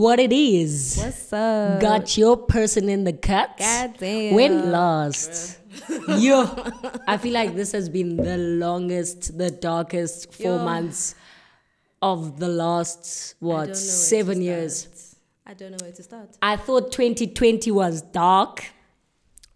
what it is. What's up? Got your person in the cut. God damn. When last? Yo, I feel like this has been the longest, the darkest four Yo. months of the last I don't know what seven years. start. I don't know where to start. I thought 2020 was dark,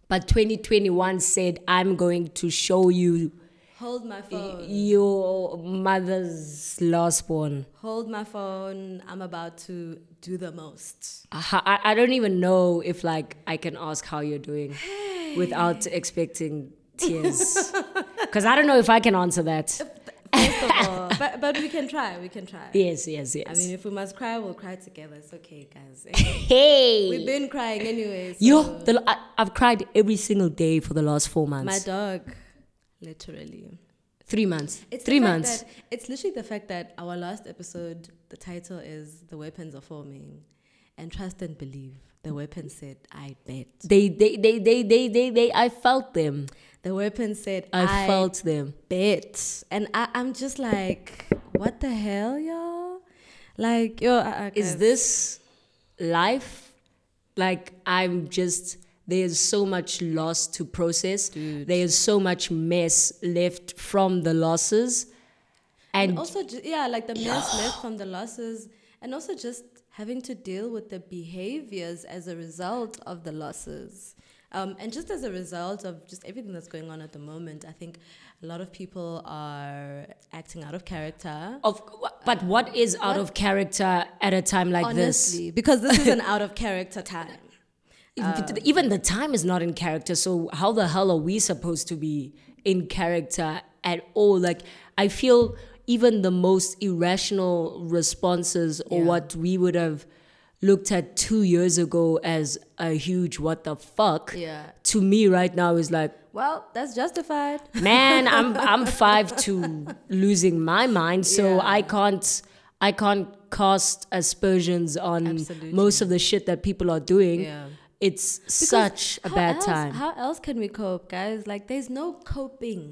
but 2021 said, "I'm going to show you Hold my phone. your mother's last born." Hold my phone. I'm about to do the most. I, I don't even know if like I can ask how you're doing without expecting tears. Because I don't know if I can answer that. First of all, but, but we can try. We can try. Yes, yes, yes. I mean, if we must cry, we'll cry together. It's okay, guys. hey, We've been crying anyway. So yo, the, I, I've cried every single day for the last four months. my dog, literally. Three months, It's three months. That, it's literally the fact that our last episode, the title is "The Weapons Are Forming," and trust and believe. The weapon said, "I bet." They, they, they, they, they, they, they. I felt them. The weapon said, I, "I, felt them. bet," and I, I'm just like, "What the hell, y'all?" Like, yo, I, I, Is this life? Like I'm just there's so much loss to process. There's so much mess left from the losses. and And, also, yeah, like the mess left from the losses, and also just having to deal with the behaviors as a result of the losses. Um, and just as a result of just everything that's going on at the moment, I think a lot of people are acting out of character. of but what is out of character at a time like Honestly, because this is an out of character time. This? Even the time is not in character. So how the hell are we supposed to be in character at all? Like I feel even the most irrational responses or Yeah. what we would have looked at two years ago as a huge what the fuck Yeah. to me right now is like Well, that's justified. man i'm i'm five to losing my mind so Yeah. i can't i can't cast aspersions on Absolutely. most of the shit that people are doing Yeah. It's Because such a bad else- time How else can we cope, guys? Like, there's no coping.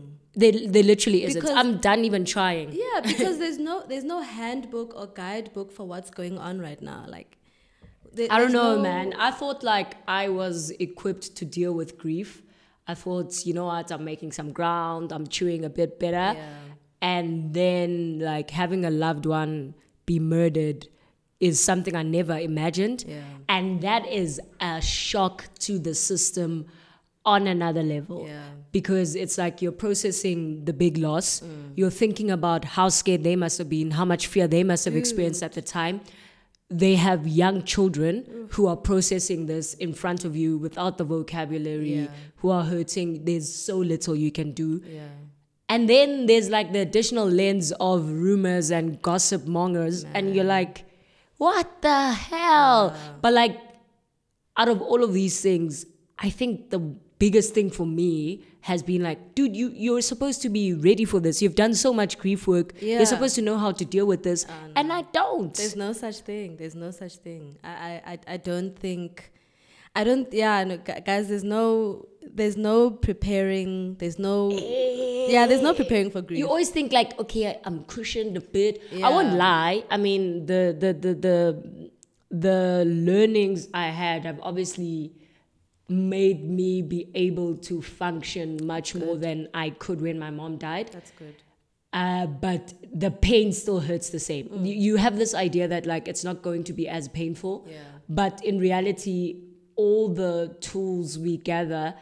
they, they literally isn't Because- i'm done even trying Yeah, because there's no there's no handbook or guidebook for what's going on right now. Like, there- I don't know, no- man. I thought like I was equipped to deal with grief. I thought, you know what, I'm making some ground, I'm chewing a bit better. Yeah. And then like having a loved one be murdered is something I never imagined. Yeah. And that is a shock to the system on another level. Yeah. Because it's like you're processing the big loss. Mm. You're thinking about how scared they must have been, how much fear they must have experienced at the time. They have young children who are processing this in front of you without the vocabulary, Yeah. who are hurting. There's so little you can do. Yeah. And then there's like the additional lens of rumors and gossip mongers, and you're like, what the hell? But like, out of all of these things, I think the biggest thing for me has been like, dude, you you're supposed to be ready for this. You've done so much grief work. Yeah. You're supposed to know how to deal with this, and I don't. There's no such thing. There's no such thing. I I I, I don't think. I don't. Yeah, no, gu- guys. There's no. There's no preparing. There's no. Yeah, there's no preparing for grief. You always think like, okay, I'm cushioned a bit. I won't lie. I mean, the the the the the learnings I had have obviously made me be able to function much more than I could when my mom died. That's good. Uh, but the pain still hurts the same. Mm. You, you have this idea that like it's not going to be as painful. Yeah. But in reality, all the tools we gather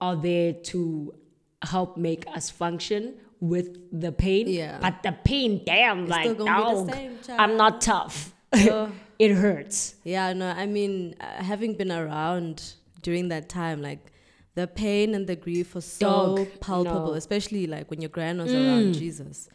are there to help make us function with the pain. Yeah. But the pain, damn, like be the dog, same, I'm not tough. It hurts. Yeah, no, I mean, uh, having been around during that time, like the pain and the grief was so Dog, palpable, no. especially like when your grand was around Jesus.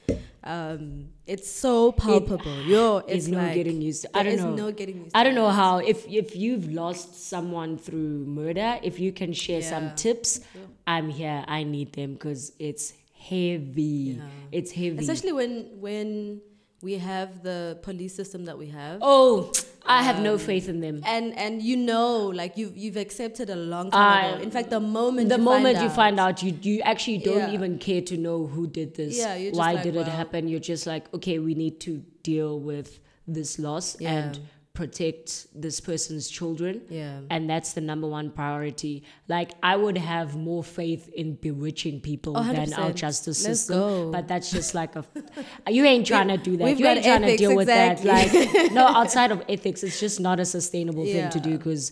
Um, it's so palpable. Yo, it's no like, getting used to. I don't know. no getting used I don't know it. how if if you've lost someone through murder, if you can share some Yeah. tips, I'm here. I need them because it's heavy. Yeah. It's heavy. Especially when when we have the police system that we have. oh, I have Um, no faith in them. And and you know, like you've you've accepted a long time I- ago. In fact, the moment The you moment find you out, find out, you you actually don't Yeah. even care to know who did this. Yeah, Why like, did it happen? You're just like, okay, we need to deal with this loss Yeah. and protect this person's children. Yeah. And that's the number one priority. Like I would have more faith in bewitching people Oh, than our justice Let's system. go. But that's just like a you ain't trying to do that. we've You ain't got trying to ethics, deal with that. Like no, outside of ethics, it's just not a sustainable thing to do because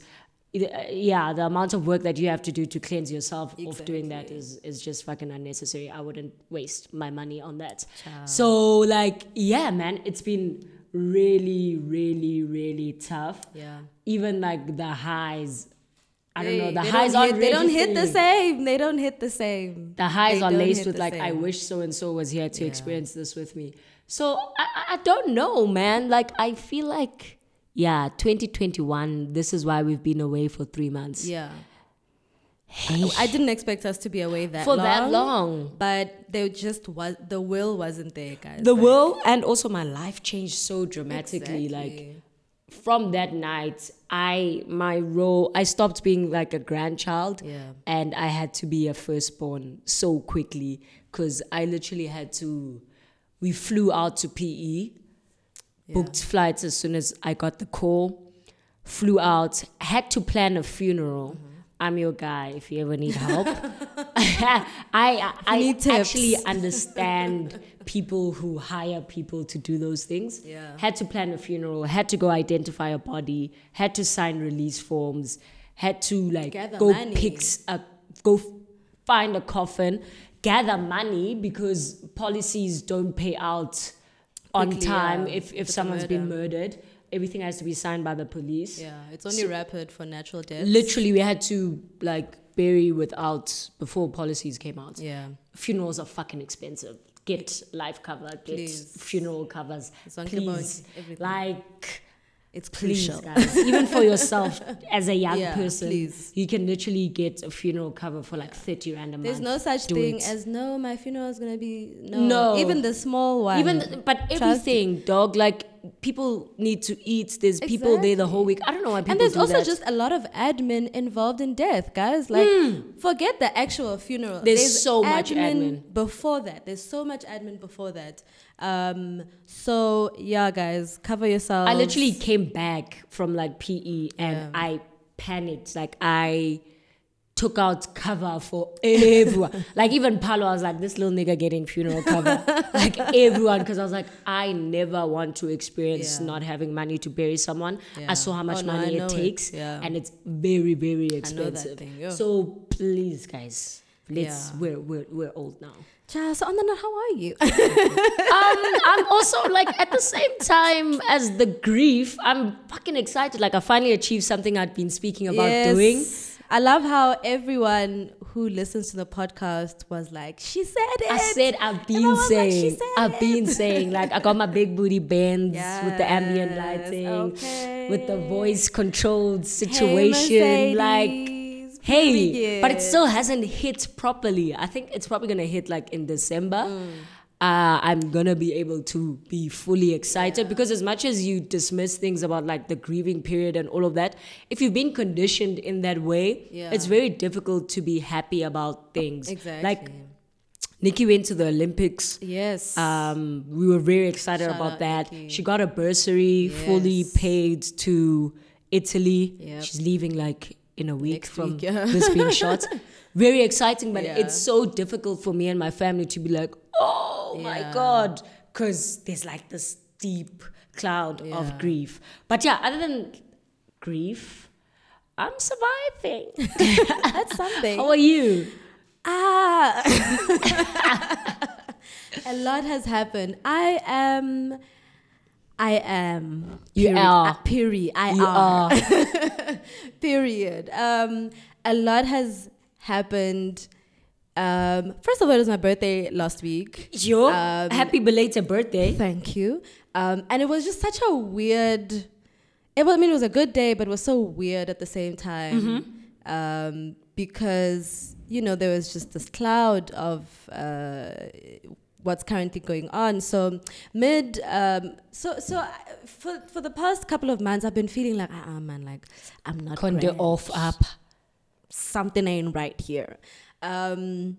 yeah, the amount of work that you have to do to cleanse yourself of doing that is is just fucking unnecessary. I wouldn't waste my money on that. So like yeah, man, it's been really, really, really tough. Yeah. Even like the highs. I don't know. The they highs hit, they don't hit the same. They don't hit the same. the highs They are laced with like I wish so and so was here to Yeah. experience this with me. So I, I- I don't know, man. Like I feel like yeah, 2021. This is why we've been away for three months. Yeah. I, I didn't expect us to be away that for long, that long. but there just was the will wasn't there, guys. The Like, will and also my life changed so dramatically. Like from that night, I my role I stopped being like a grandchild. Yeah. and I had to be a firstborn so quickly because I literally had to. We flew out to PE, booked flights as soon as I got the call, flew out, had to plan a funeral. Mm-hmm. I'm your guy if you ever need help. I I, I need actually understand people who hire people to do those things. Yeah. Had to plan a funeral, had to go identify a body, had to sign release forms, had to like Gather go money. a go find a coffin, gather money because policies don't pay out on Quickly, time yeah, if, if if it's a someone's been murder. murdered. Everything has to be signed by the police. Yeah, it's only rapid for natural death. Literally, we had to like bury without before policies came out. Yeah. Funerals are fucking expensive. Get life cover, get Please. funeral covers. It's on Please. Like It's please crucial. guys even for yourself as a young Yeah, person please. you can literally get a funeral cover for like 30 rand a There's month no such Do thing it. as no, my funeral is gonna be no. No. Even the small one. even th- but everything dog like people need to eat there's people there the whole week i don't know why people and there's also that. just a lot of admin involved in death, guys. Like, forget the actual funeral. Hmm. There's so much admin. before that. There's so much admin before that. Um. So yeah, guys, cover yourselves. I literally came back from like PE and Yeah. I panicked. Like I took out cover for everyone. like even Palo, I was like, this little nigga getting funeral cover. like everyone, because I was like, I never want to experience Yeah. not having money to bury someone. Yeah. I saw how much Oh, no, money it it. takes, Yeah. and it's very, very expensive. thing. So please, guys, let's Yeah. we're we're we're old now. Child, so on the note, how are you? um, I'm also like at the same time as the grief, I'm fucking excited. Like I finally achieved something I'd been speaking about Yes. doing. I love how everyone who listens to the podcast was like, "She said it." I said I've been was like, saying, I've been saying, like I got my big booty bands with the ambient Yes, lighting, with the voice controlled Hey, situation, like. Hey, but it still hasn't hit properly. I think it's probably gonna hit like in December. Mm. Uh, I'm gonna be able to be fully excited because as much as you dismiss things about like the grieving period and all of that, if you've been conditioned in that way, Yeah. it's very difficult to be happy about things. exactly. Like Nikki went to the Olympics. yes, Um, we were very excited Shout about that. Nikki. She got a bursary fully paid to Italy. Yep. She's leaving like in a week Next from week, yeah. this being shot. Very exciting, but Yeah. it's so difficult for me and my family to be like, oh my god, because there's like this deep cloud Yeah. of grief. But yeah, other than grief, I'm surviving. that's something. How are you? Ah, a lot has happened. I am. I am. You period. are. Uh, period. I You are. are. period. Um, a lot has happened. Um, first of all, it was my birthday last week. Yo, Um, happy belated birthday. Thank you. Um, and it was just such a weird. It was, I mean, it was a good day, but it was so weird at the same time um, because you know there was just this cloud of uh, what's currently going on. So mid, um, so so for for the past couple of months, I've been feeling like, ah, man, like I'm not great off up. something ain't right here. Um,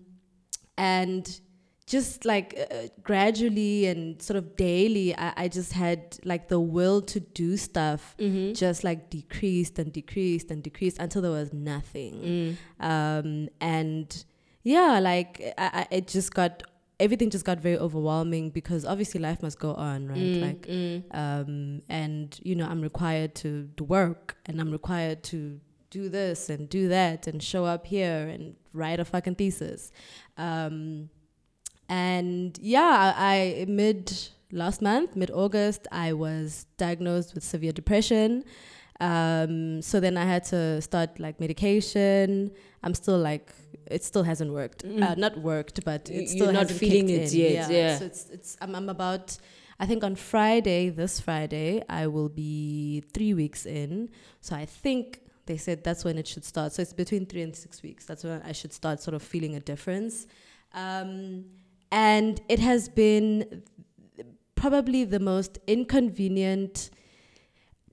and just like uh, gradually and sort of daily, I, I just had like the will to do stuff Mm-hmm. just like decreased and decreased and decreased until there was nothing. Mm. Um, and yeah, like I, I, it just got everything just got very overwhelming because obviously life must go on, right? Mm, Like, mm. um, and you know, I'm required to do work and I'm required to do this and do that and show up here and write a fucking thesis. Um, and yeah, I, I mid last month, mid August, I was diagnosed with severe depression. Um, so then I had to start like medication. I'm still like it still hasn't worked. Uh, not worked, but You- it still Mm. not feeling it in. yet, yeah. So it's it's I'm, I'm about I think on Friday, this Friday, I will be three weeks in. So I think they said that's when it should start. So it's between three and six weeks. That's when I should start sort of feeling a difference. Um, and it has been probably the most inconvenient,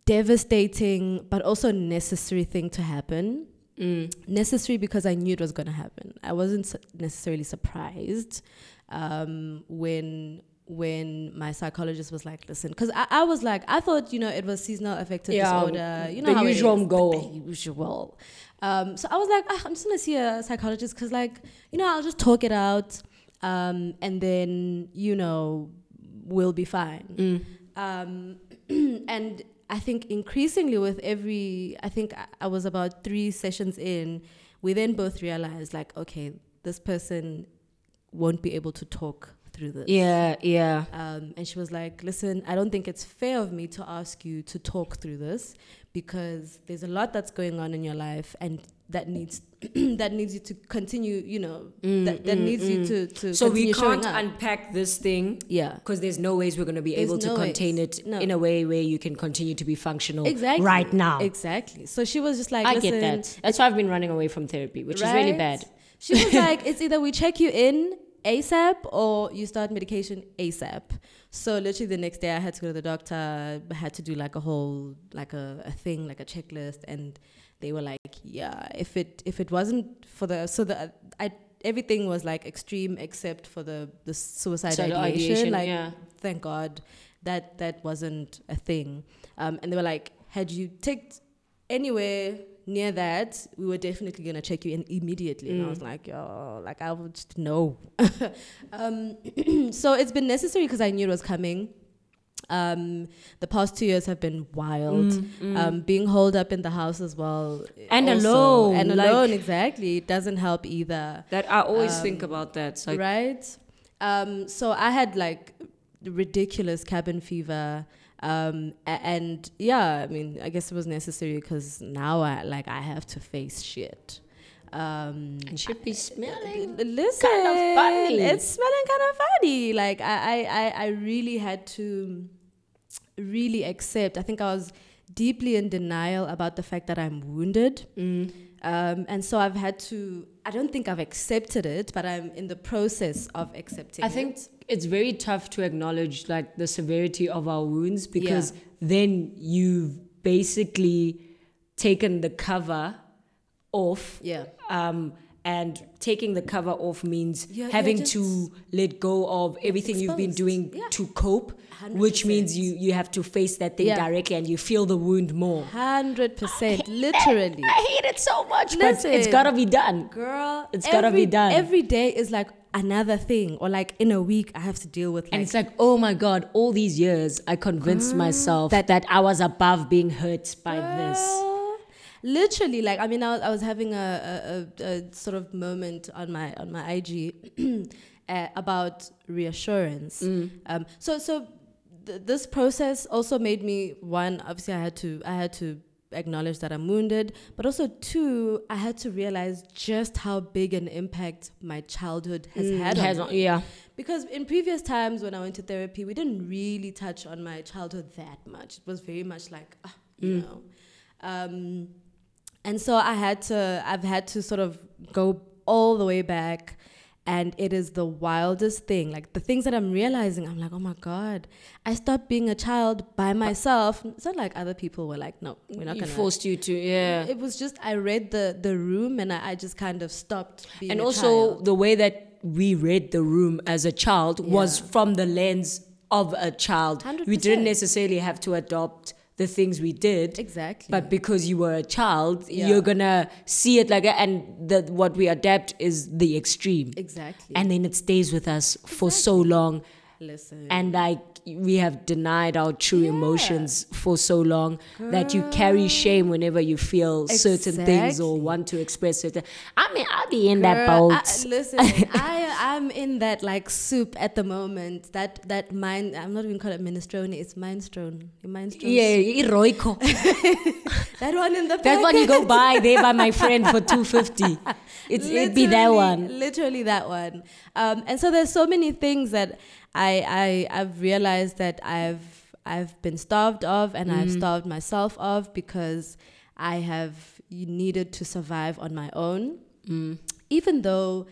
devastating, but also necessary thing to happen. Mm. Necessary because I knew it was going to happen. I wasn't necessarily surprised um, when when my psychologist was like, "Listen," because I, I was like, I thought you know it was seasonal affective Yeah, disorder. You know the how it usual is, goal. The usual. Um, so I was like, ah, I'm just gonna see a psychologist because like you know I'll just talk it out, um, and then you know we'll be fine. Mm. Um, and I think increasingly with every, I think I, was about three sessions in, we then both realized like, okay, this person won't be able to talk through this. Yeah, yeah. Um, and she was like, listen, I don't think it's fair of me to ask you to talk through this because there's a lot that's going on in your life and that needs that needs you to continue, you know, that, that mm, needs you mm. to, to So we can't unpack this thing yeah. because there's no ways we're going to be There's able to contain ways. it No. in a way where you can continue to be functional Exactly. right now. Exactly. So she was just like, I get that. That's why I've been running away from therapy, which is really bad. She was like, it's either we check you in ASAP or you start medication ASAP. So literally the next day I had to go to the doctor, I had to do like a whole like a, a thing, like a checklist and they were like, Yeah, if it if it wasn't for the so the I everything was like extreme except for the the suicide So the ideation. ideation, Like yeah. thank God that that wasn't a thing. Um, and they were like, had you ticked anywhere near that, we were definitely gonna check you in immediately. And I was like, yo, like I would just know. um, so it's been necessary because I knew it was coming. Um, the past two years have been wild. Um, being holed up in the house as well, And also. alone, and like- alone, exactly. It doesn't help either That I always Um, think about that. Like, right? Um, so I had like ridiculous cabin fever. Um, and yeah, I mean, I guess it was necessary because now I like I have to face shit. Um, and should be smelling. listen, funny. it's smelling kind of funny. Like I, I, I, I really had to really accept. I think I was deeply in denial about the fact that I'm wounded. Mm. Um, and so I've had to, I don't think I've accepted it, but I'm in the process of accepting I think it. It's very tough to acknowledge like the severity of our wounds because then you've basically taken the cover off Yeah. um, and taking the cover off means You're- you're having to let go of everything you've been doing Yeah. to cope which means you you have to face that thing Yeah. directly and you feel the wound more 100%, literally. i hate it so much but it's Listen. got to be done Girl, It's gotta be done. Every day is like another thing, or like in a week, I have to deal with and it's like oh my god all these years i convinced myself that that i was above being hurt by this Literally, like I mean, I was, I was having a, a, a, a sort of moment on my on my IG uh, about reassurance. Mm. Um, so so th- this process also made me one. Obviously, I had to I had to acknowledge that I'm wounded, but also two, I had to realize just how big an impact my childhood has had. Mm, Has- on me. yeah Because in previous times when I went to therapy, we didn't really touch on my childhood that much. It was very much like, ah, you know. Um, and so I had to, I've had to sort of go all the way back. And it is the wildest thing. Like the things that I'm realizing, I'm like, oh my God, I stopped being a child by myself. It's not like other people were like, no, we're not going to. forced you to yeah It was just, I read the, the room and I, I just kind of stopped being and also child. the way that we read the room as a child was from the lens of a child. We 100%. didn't necessarily have to adopt the things we did. Exactly. But because you were a child, Yeah. you're gonna see it like and the, what we adapt is the extreme, exactly. and then it stays with us for so long. listen. And like we have denied our true emotions for so long that you carry shame whenever you feel certain things or want to express certain. I mean, I'll be in that boat. I, listen, I I'm in that like soup at the moment. That that mind. I'm not even call it minestrone. It's minestrone. Minestrone. yeah, Iroiko. That one in the That one you go buy there by my friend for two fifty. It's it'd be that one. Literally that one. Um, and so there's so many things that I, I I've realized that I've I've been starved of and I've Mm. starved myself of because I have needed to survive on my own. Mm. Even though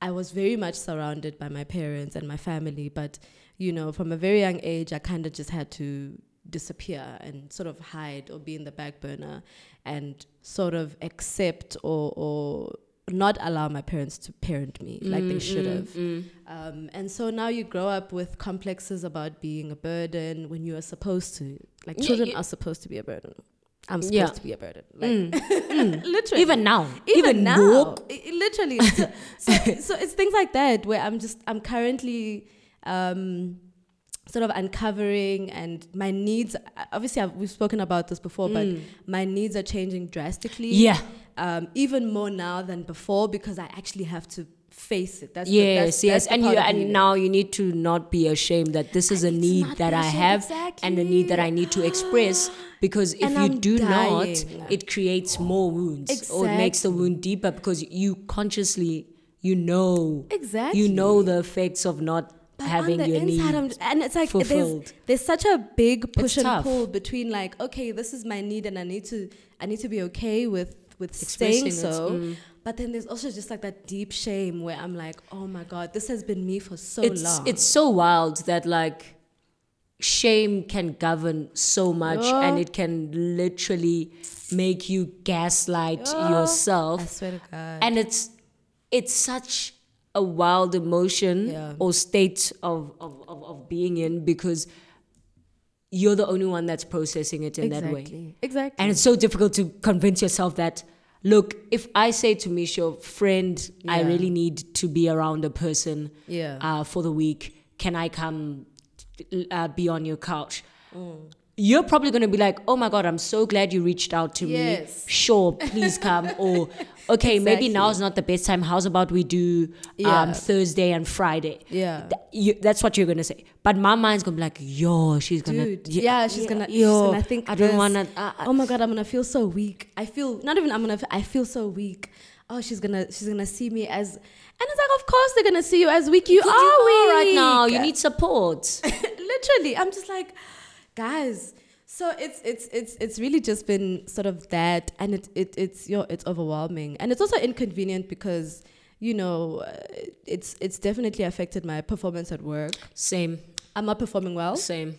I was very much surrounded by my parents and my family, but you know, from a very young age, I kind of just had to disappear and sort of hide or be in the back burner and sort of accept or, or not allow my parents to parent me like they mm, should mm, have. Mm. Um, and so now you grow up with complexes about being a burden when you are supposed to. Like Yeah, children you- are supposed to be a burden. I'm supposed Yeah. to be a burden. Like literally. Even now, Even, now. I- I- literally. So, so, so it's things like that where I'm just I'm currently um, sort of uncovering and my needs. Obviously, I've, we've spoken about this before, but my needs are changing drastically. Mm. Yeah. um, even more now than before because I actually have to face it. That's the, Yes, that's, yes, that's the and you part of me and now. you need to not be ashamed that this is a need that I have and a need that I need to express because if And you I'm do dying. not, it creates more wounds or it makes the wound deeper because you consciously you know Exactly. you know the effects of not But having the your inside, need. I'm, and it's like there's, fulfilled. there's such a big push and tough. pull between like okay this is my need and I need to I need to be okay with with saying Expressing it, so mm. But then there's also just like that deep shame where I'm like oh my god this has been me for so it's long it's so wild that like shame can govern so much Yeah. and it can literally make you gaslight Yeah. yourself I swear to God and it's it's such a wild emotion Yeah. or state of, of, of, of being in because you're the only one that's processing it in exactly that way exactly and it's so difficult to convince yourself that look if i say to misha friend i really need to be around a person yeah. uh, for the week. Can i come uh, be on your couch? Mm. You're probably going to be like, oh my God, I'm so glad you reached out to Yes. me. Sure, please come. or, okay, maybe now is not the best time. How's about we do Yeah. um, Thursday and Friday? yeah Th- you, that's what you're going to say. But my mind's going to be like, yo, she's going to. Yeah, she's gonna. she's Yo, gonna think I don't want to. Uh, oh my god, I'm gonna feel so weak. I feel not even I'm gonna. I feel so weak. Oh, she's gonna. She's gonna see me as. And it's like, of course they're gonna see you as weak. You you are are weak right now. You need support. literally. I'm just like, guys. So it's it's it's it's really just been sort of that, and it it it's yo, it's overwhelming, and it's also inconvenient because you know uh, it's it's definitely affected my performance at work. Same, I'm not performing well. same,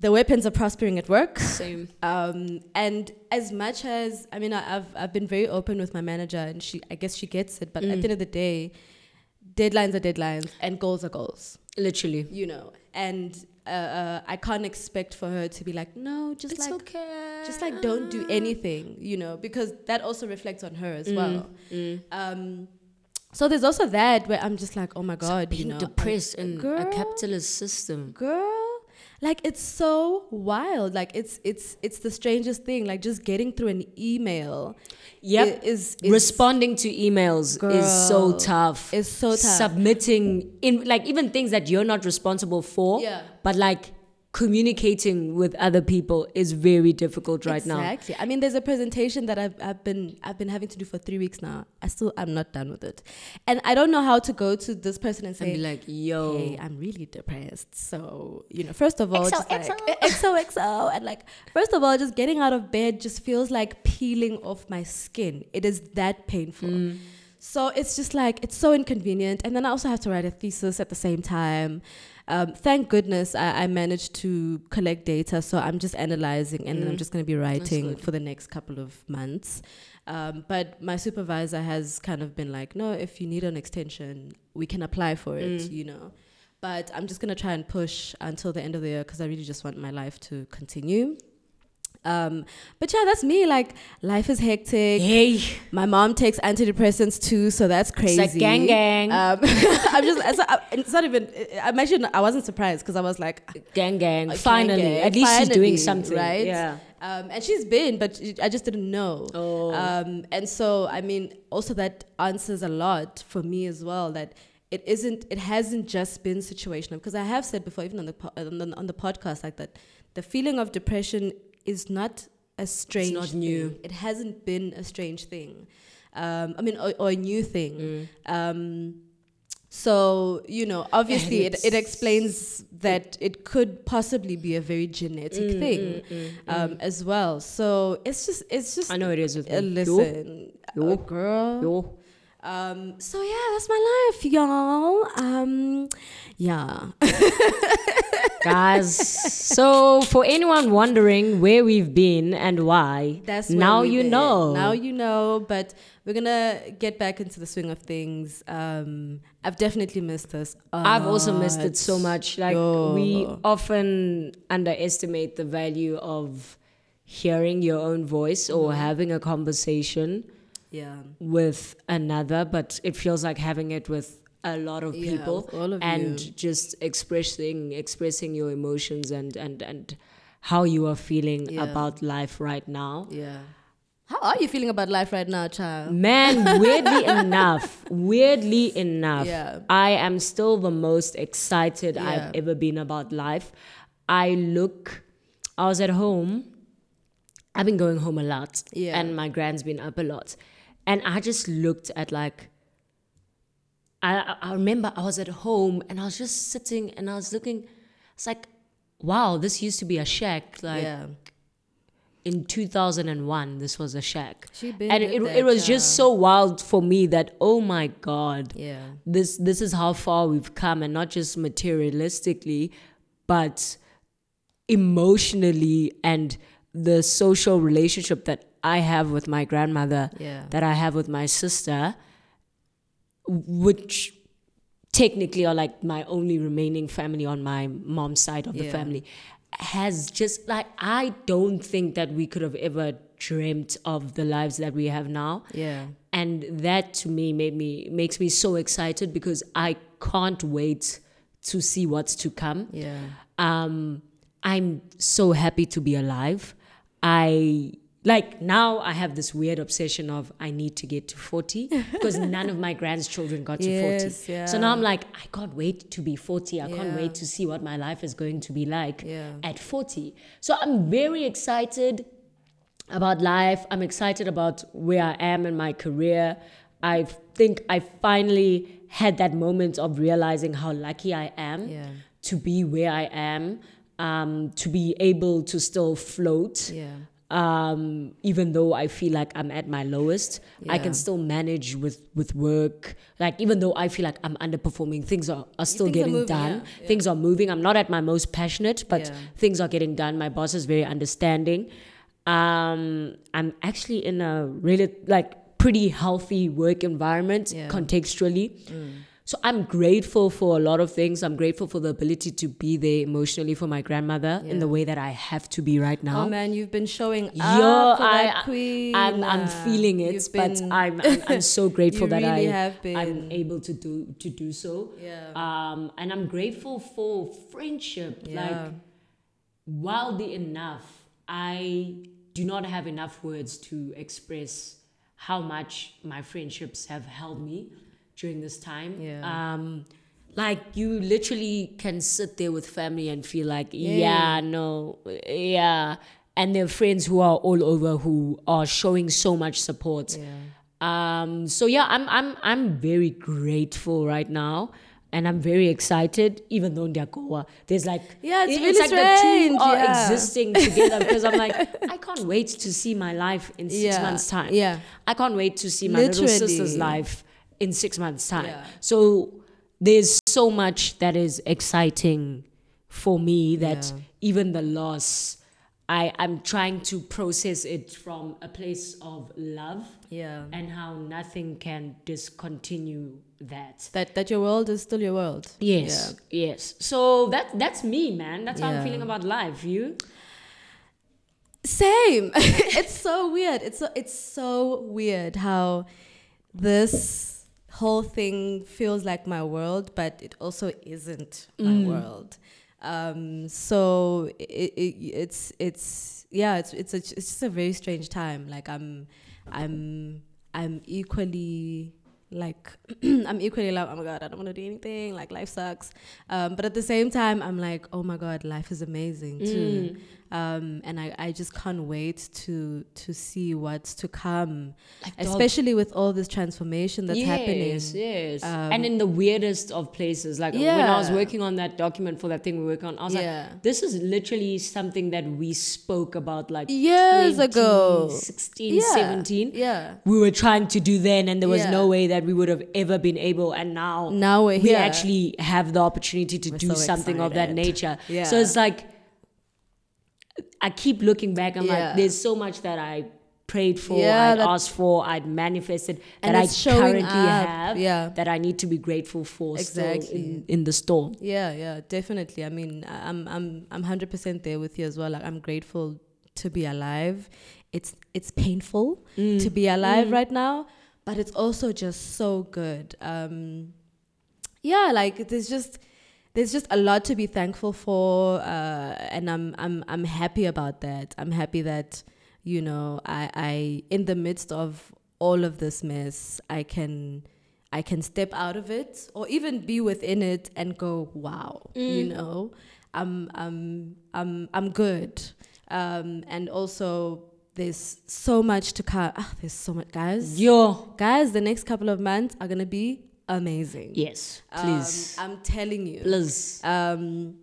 The weapons are prospering at work. same. Um, and as much as I mean, I, I've I've been very open with my manager, and she I guess she gets it. But at the end of the day, deadlines are deadlines, and goals are goals. Literally. You know, and uh, uh, I can't expect for her to be like, no, just It's like okay. just like don't do anything, you know, because that also reflects on her as well. Mm. Um, so there's also that where I'm just like, oh my god, Being you know, depressed in a capitalist system. girl like it's so wild like it's it's it's the strangest thing like just getting through an email Yep. is, is responding to emails is so tough. it's so tough. Submitting in like even things that you're not responsible for. Yeah. But like communicating with other people is very difficult right now. exactly. I mean there's a presentation that I've, I've been i've been having to do for three weeks now. I still i'm not done with it. And i don't know how to go to this person and And say be like, yo, hey i'm really depressed. So you know first of all just like XOXO. xoxo and like first of all just getting out of bed just feels like peeling off my skin. It is that painful. Mm. So it's just like it's so inconvenient, and then I also have to write a thesis at the same time. Um, thank goodness I, I managed to collect data, so I'm just analyzing, and then I'm Mm. just going to be writing for the next couple of months. Um, but my supervisor has kind of been like, no, if you need an extension, we can apply for it, Mm. you know. But I'm just gonna try and push until the end of the year because I really just want my life to continue. Um, but yeah, that's me. Like life is hectic. Hey, My mom takes antidepressants too, so that's crazy. it's like gang gang, Um, I'm just. It's, not- it's not even. I'm actually. I wasn't surprised because I was like, gang gang. gang, Finally, gang. at least she's doing something, right? Yeah. um, and she's been, but I just didn't know. Oh. Um, and so, I mean, also that answers a lot for me as well. That it isn't, it hasn't just been situational because I have said before, even on the po- on the, on the podcast, like that, the feeling of depression is not a strange. it's not new. thing. It hasn't been a strange thing. Um, I mean, or, or a new thing. Mm. Um, so you know, obviously, it, it explains that it could possibly be a very genetic Mm, thing mm, mm, um, mm. as well. So it's just, it's just. I know it is with me. Uh, listen, Yo. uh, girl. Yo, yo. Um, so yeah, that's my life, y'all. Um, yeah. guys. so for anyone wondering where we've been and why, That's now you been. know. Now you know. But we're gonna get back into the swing of things. Um, I've definitely missed this. I've also missed it so much. Like we often underestimate the value of hearing your own voice or Mm-hmm. having a conversation Yeah. with another, but it feels like having it with a lot of Yeah, people of and you. just expressing expressing your emotions and and and how you are feeling Yeah. about life right now. Yeah. How are you feeling about life right now, child? Man, weirdly enough, weirdly enough, Yeah. I am still the most excited Yeah. I've ever been about life. I look, I was at home. I've been going home a lot, Yeah. and my grand's been up a lot, and I just looked at like. I I- remember I was at home and I was just sitting and I was looking. It's like, wow, this used to be a shack. Like yeah. in 2001, this was a shack and it, that, it was just so wild for me that oh my god Yeah. this this is how far we've come and not just materialistically but emotionally and the social relationship that i have with my grandmother Yeah. that i have with my sister which technically are like my only remaining family on my mom's side of the family has just like I don't think that we could have ever dreamt of the lives that we have now Yeah. and that to me made me makes me so excited because I can't wait to see what's to come Yeah. um, I'm so happy to be alive. I like now I have this weird obsession of I need to get to 40 because none of my grandchildren got to Yes, 40. yeah. So now I'm like, I can't wait to be 40. I can't wait to see what my life is going to be like Yeah. at 40. So I'm very excited about life. I'm excited about where I am in my career. I think I finally had that moment of realizing how lucky I am Yeah. to be where I am, um, to be able to still float. Yeah. Um, even though I feel like I'm at my lowest, I can still manage with with work. Like even though I feel like I'm underperforming, things are, are still Things are getting moving, done. yeah, yeah. Things are moving. I'm not at my most passionate, but Yeah. things are getting done. My boss is very understanding. Um, I'm actually in a really like pretty healthy work environment Yeah. contextually. So I'm grateful for a lot of things. I'm grateful for the ability to be there emotionally for my grandmother in the way that I have to be right now. Oh man, you've been showing up Yo, I- queen. I'm, I'm feeling it, You've but been- I'm, I'm I'm so grateful that really I have been. I'm able to do to do so. Yeah. Um, and I'm grateful for friendship. Yeah. Like wildly enough, I do not have enough words to express how much my friendships have held me during this time. Yeah. Um, like you literally can sit there with family and feel like, Yeah. yeah, no, yeah. And their friends who are all over who are showing so much support. Yeah. Um, so yeah, I'm I'm I'm very grateful right now. And I'm very excited, even though Ndiakoa, there's like Yeah, it's it- really like the strange, two are yeah. existing together because I'm like, I can't wait to see my life in six Yeah, months' time. yeah. I can't wait to see my little sister's life in six months' time. Yeah. So there's so much that is exciting for me that Yeah. even the loss, I, I'm trying to process it from a place of love Yeah. and how nothing can discontinue that. That that your world is still your world. Yes, yes. So that that's me, man. That's how I'm feeling about life. You? Same. it's so weird. It's so it's so weird how this whole thing feels like my world, but it also isn't my world. Um, so it, it, it's it's yeah, it's it's a, it's just a very strange time. Like I'm I'm I'm equally like I'm equally like oh my god I don't want to do anything. Like life sucks. Um, but at the same time I'm like oh my god life is amazing too um, and I, I just can't wait to to see what's to come Like, especially with all this transformation that's happening Yes, yes. Um, and in the weirdest of places. Like when I was working on that document for that thing we were working on, I was Yeah. like, this is literally something that we spoke about like Years ago. 16, Yeah. 17. yeah We were trying to do then, and there was Yeah. no way that we would have ever been able. And now, Now we here. actually have the opportunity to We're do so something of that nature. Yeah. So it's like, I keep looking back. I'm Yeah. like, there's so much that I prayed for, Yeah, I'd asked for, I'd manifested that I currently up. have. Yeah. That I need to be grateful for. Exactly. in, in the storm. Yeah, yeah, definitely. I mean, I'm I'm I'm hundred percent there with you as well. Like I'm grateful to be alive. It's it's painful to be alive right now, but it's also just so good. Um, yeah, like there's just there's just a lot to be thankful for, uh, and I'm I'm I'm happy about that. I'm happy that you know I I in the midst of all of this mess, I can I can step out of it or even be within it and go, wow, you know, I'm I'm I'm I'm good. Um, and also there's so much to come. Ah, there's so much, guys. Yo. Guys, the next couple of months are gonna be amazing. Yes. Um, Please. I'm telling you. Please. Um,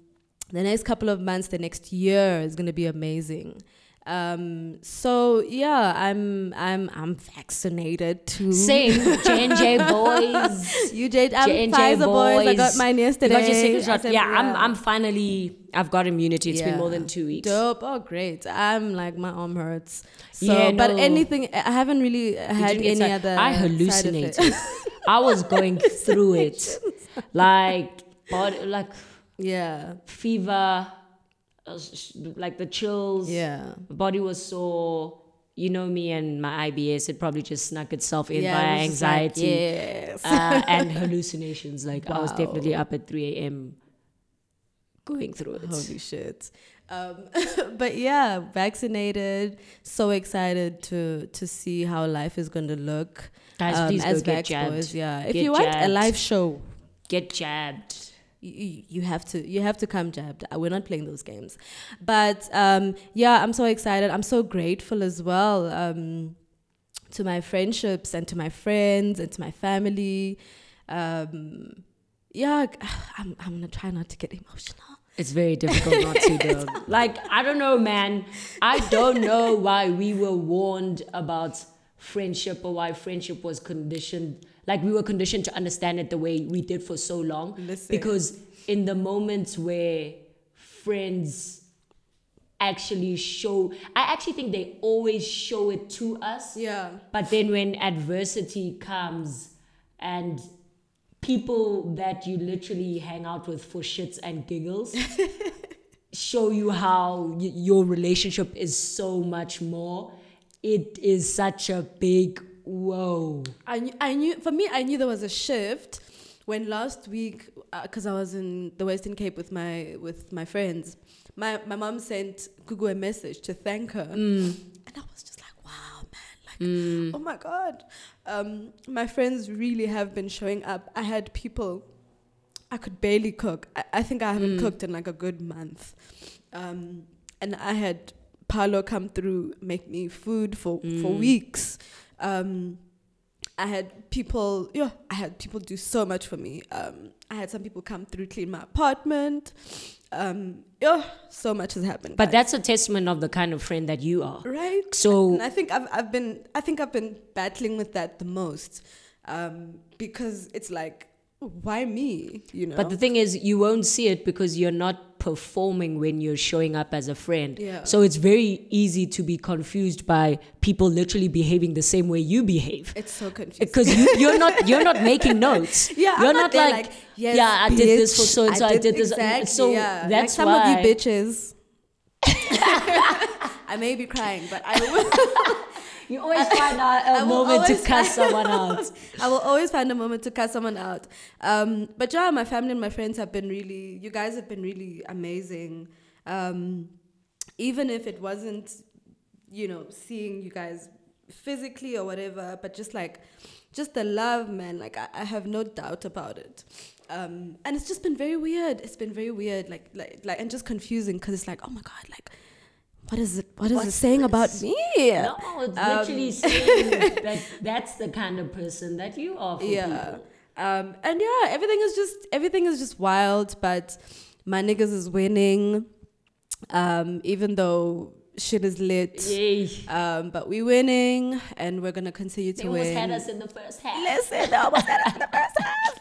the next couple of months, the next year is gonna be amazing. Um, so yeah, I'm I'm I'm vaccinated too. Same. J&J boys. You Jade, I'm J&J Pfizer boys. I got boys. mine You yesterday. got your second shot. Assembly Yeah, I'm. I'm finally, I've got immunity. It's been more than two weeks. Dope. Oh, great. I'm like my arm hurts. So, Yeah, but anything, I haven't really had any side- other. I hallucinated. I was going through it. Like, body, like yeah. fever, like the chills. Yeah. Body was sore. You know me and my IBS, it probably just snuck itself in yeah. by it just like, anxiety yes. uh, and hallucinations. Like, I was definitely up at 3 a.m. going through it. Holy shit. Um, but yeah, vaccinated. So excited to to see how life is going to look. Guys, um, please go get jabbed. boys. Yeah. If Get you want a live show, Get jabbed. You, you have to you have to come jabbed Uh, we're not playing those games but um yeah i'm so excited i'm so grateful as well um to my friendships and to my friends and to my family um yeah i'm, I'm gonna try not to get emotional It's very difficult not to, dog. Like, I don't know, man. I don't know why we were warned about friendship or why friendship was conditioned. Like, we were conditioned to understand it the way we did for so long. Listen. Because in the moments where friends actually show, I actually think they always show it to us. yeah But then when adversity comes and people that you literally hang out with for shits and giggles show you how y- your relationship is so much more, it is such a big whoa. I knew, I knew for me I knew there was a shift when last week uh, because I was in the Western Cape with my with my friends. My my mom sent Google a message to thank her, mm. and I was just like, wow, man, like mm. oh my god. Um, my friends really have been showing up. I had people. I could barely cook. I, I think I haven't mm. cooked in like a good month. Um, and I had Paolo come through, make me food for, for weeks. Um, I had people, yeah, I had people do so much for me. Um, I had some people come through, clean my apartment. Um, yeah, so much has happened. But guys. that's a testament of the kind of friend that you are. right. So And I think I've, I've been I think I've been battling with that the most. um, because it's like, why me? You know. But the thing is, you won't see it because you're not performing when you're showing up as a friend. Yeah. So it's very easy to be confused by people literally behaving the same way you behave. it's so confusing. Because you, you're not you're not making notes. Yeah, I'm you're not not, there like, like, yes, yeah, I did this for so and so. I did this. Exactly, so yeah. like that's some why. of you bitches. I may be crying, but I will. You always find out a moment to cuss someone out. I will always find a moment to cut someone out. Um, but yeah, my family and my friends have been really, you guys have been really amazing. Um, even if it wasn't, you know, seeing you guys physically or whatever, but just like, just the love, man. Like I, I have no doubt about it. Um, and it's just been very weird. It's been very weird, like, like, like, and just confusing because it's like, oh my god, like, what is it? What is it What's saying about me? No, it's Um, literally saying that that's the kind of person that you are for yeah people. um and yeah everything is just everything is just wild but my niggas is winning um even though shit is lit um but we winning and we're gonna continue to They almost win had us in the first half. listen they almost had us in the first half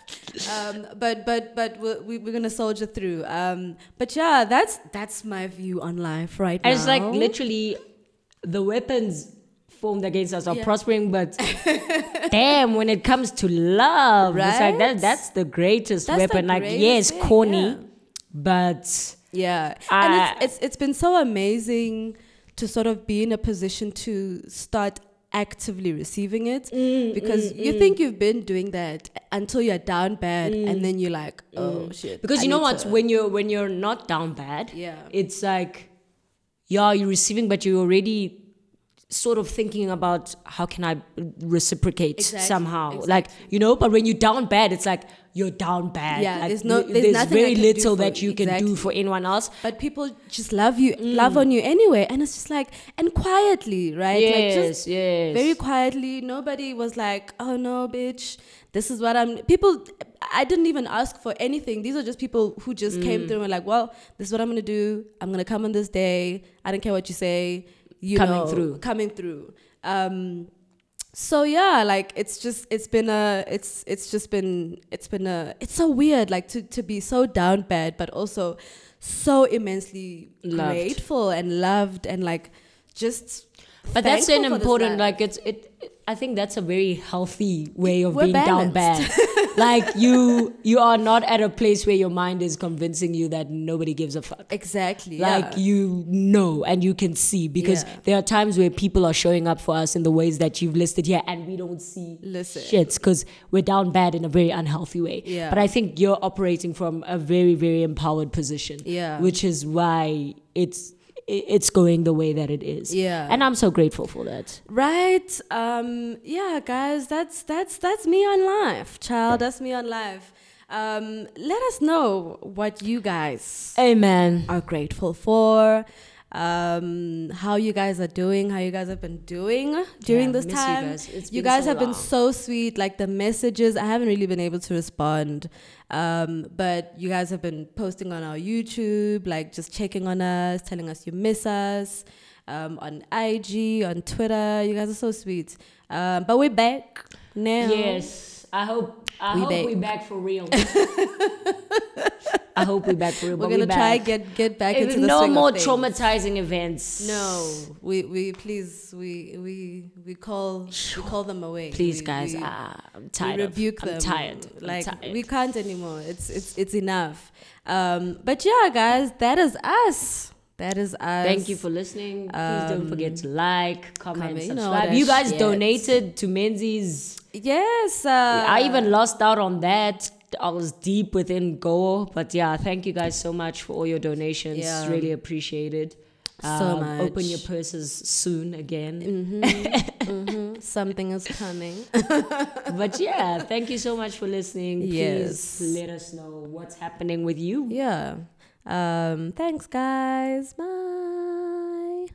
um but but but we're, we- we're gonna soldier through um but yeah that's that's my view on life right And now it's like literally the weapons formed against us are Yeah. prospering, but damn, when it comes to love, it's like that Right? that's the greatest That's the weapon. like, greatest yes, thing, corny, yeah. but Yeah, I- and it's, it's it's been so amazing to sort of be in a position to start actively receiving it Mm, because you think you've been doing that until you're down bad and then you're like, oh shit. Mm. because I you know what? to- When you're when you're not down bad, Yeah. it's like yeah, you're receiving, but you're already sort of thinking about how can I reciprocate Exactly, somehow, like you know. But when you're down bad, it's like you're down bad. Yeah, like, there's no- you- there's nothing very little that you can do for anyone else. but people just love you, Mm. love on you anyway, and it's just like and quietly, right? Yes, Like just yes. very quietly. Nobody was like, "Oh no, bitch, this is what I'm." People, I didn't even ask for anything. These are just people who just came Mm. through and were like, "Well, this is what I'm gonna do. I'm gonna come on this day. I don't care what you say. You Coming know, through. coming through." Um, so yeah, like it's just it's been a it's it's just been it's been a it's so weird like to to be so down bad, but also so immensely Loved. grateful and loved and like just. But that's an thankful for this important, like it's it. I think that's a very healthy way of We're being down bad. like you, you are not at a place where your mind is convincing you that nobody gives a fuck. Exactly. Like yeah. you know and you can see because Yeah. there are times where people are showing up for us in the ways that you've listed here and we don't see Listen. shits because we're down bad in a very unhealthy way. Yeah. But I think you're operating from a very, very empowered position. Yeah. Which is why it's it's going the way that it is. Yeah. And I'm so grateful for that. Right. Um, yeah, guys, that's that's that's me on life, child. That's me on life. Um, let us know what you guys Amen. are grateful for. Um, how you guys are doing, how you guys have been doing during Yeah, this you time. you been guys so have been so sweet. Like the messages, I haven't really been able to respond. Um, but you guys have been posting on our YouTube, like just checking on us, telling us you miss us. Um, on IG, on Twitter, you guys are so sweet. Um, but we're back now. Yes. I hope I We hope back. we back for real. I hope we back for real. We're gonna we try get get back Eh, into the no swing more of traumatizing events. No, we we please we we we call we call them away. Please, We- guys. we, ah, I'm we tired. of- rebuke I'm them. tired. I'm Like tired. we can't anymore. It's it's it's enough. Um, but yeah, guys, that is us. That is us. Thank you for listening. Please don't forget to like, comment, comment, you know, subscribe. You guys donated to Menzies. Yes. Uh, I even lost out on that. I was deep within Go, but yeah, thank you guys so much for all your donations. Yeah. Really appreciated. So Um, Open your purses soon again. Mhm, something is coming. but yeah, thank you so much for listening. Yes. Please let us know what's happening with you. yeah. Um, thanks, guys. Bye.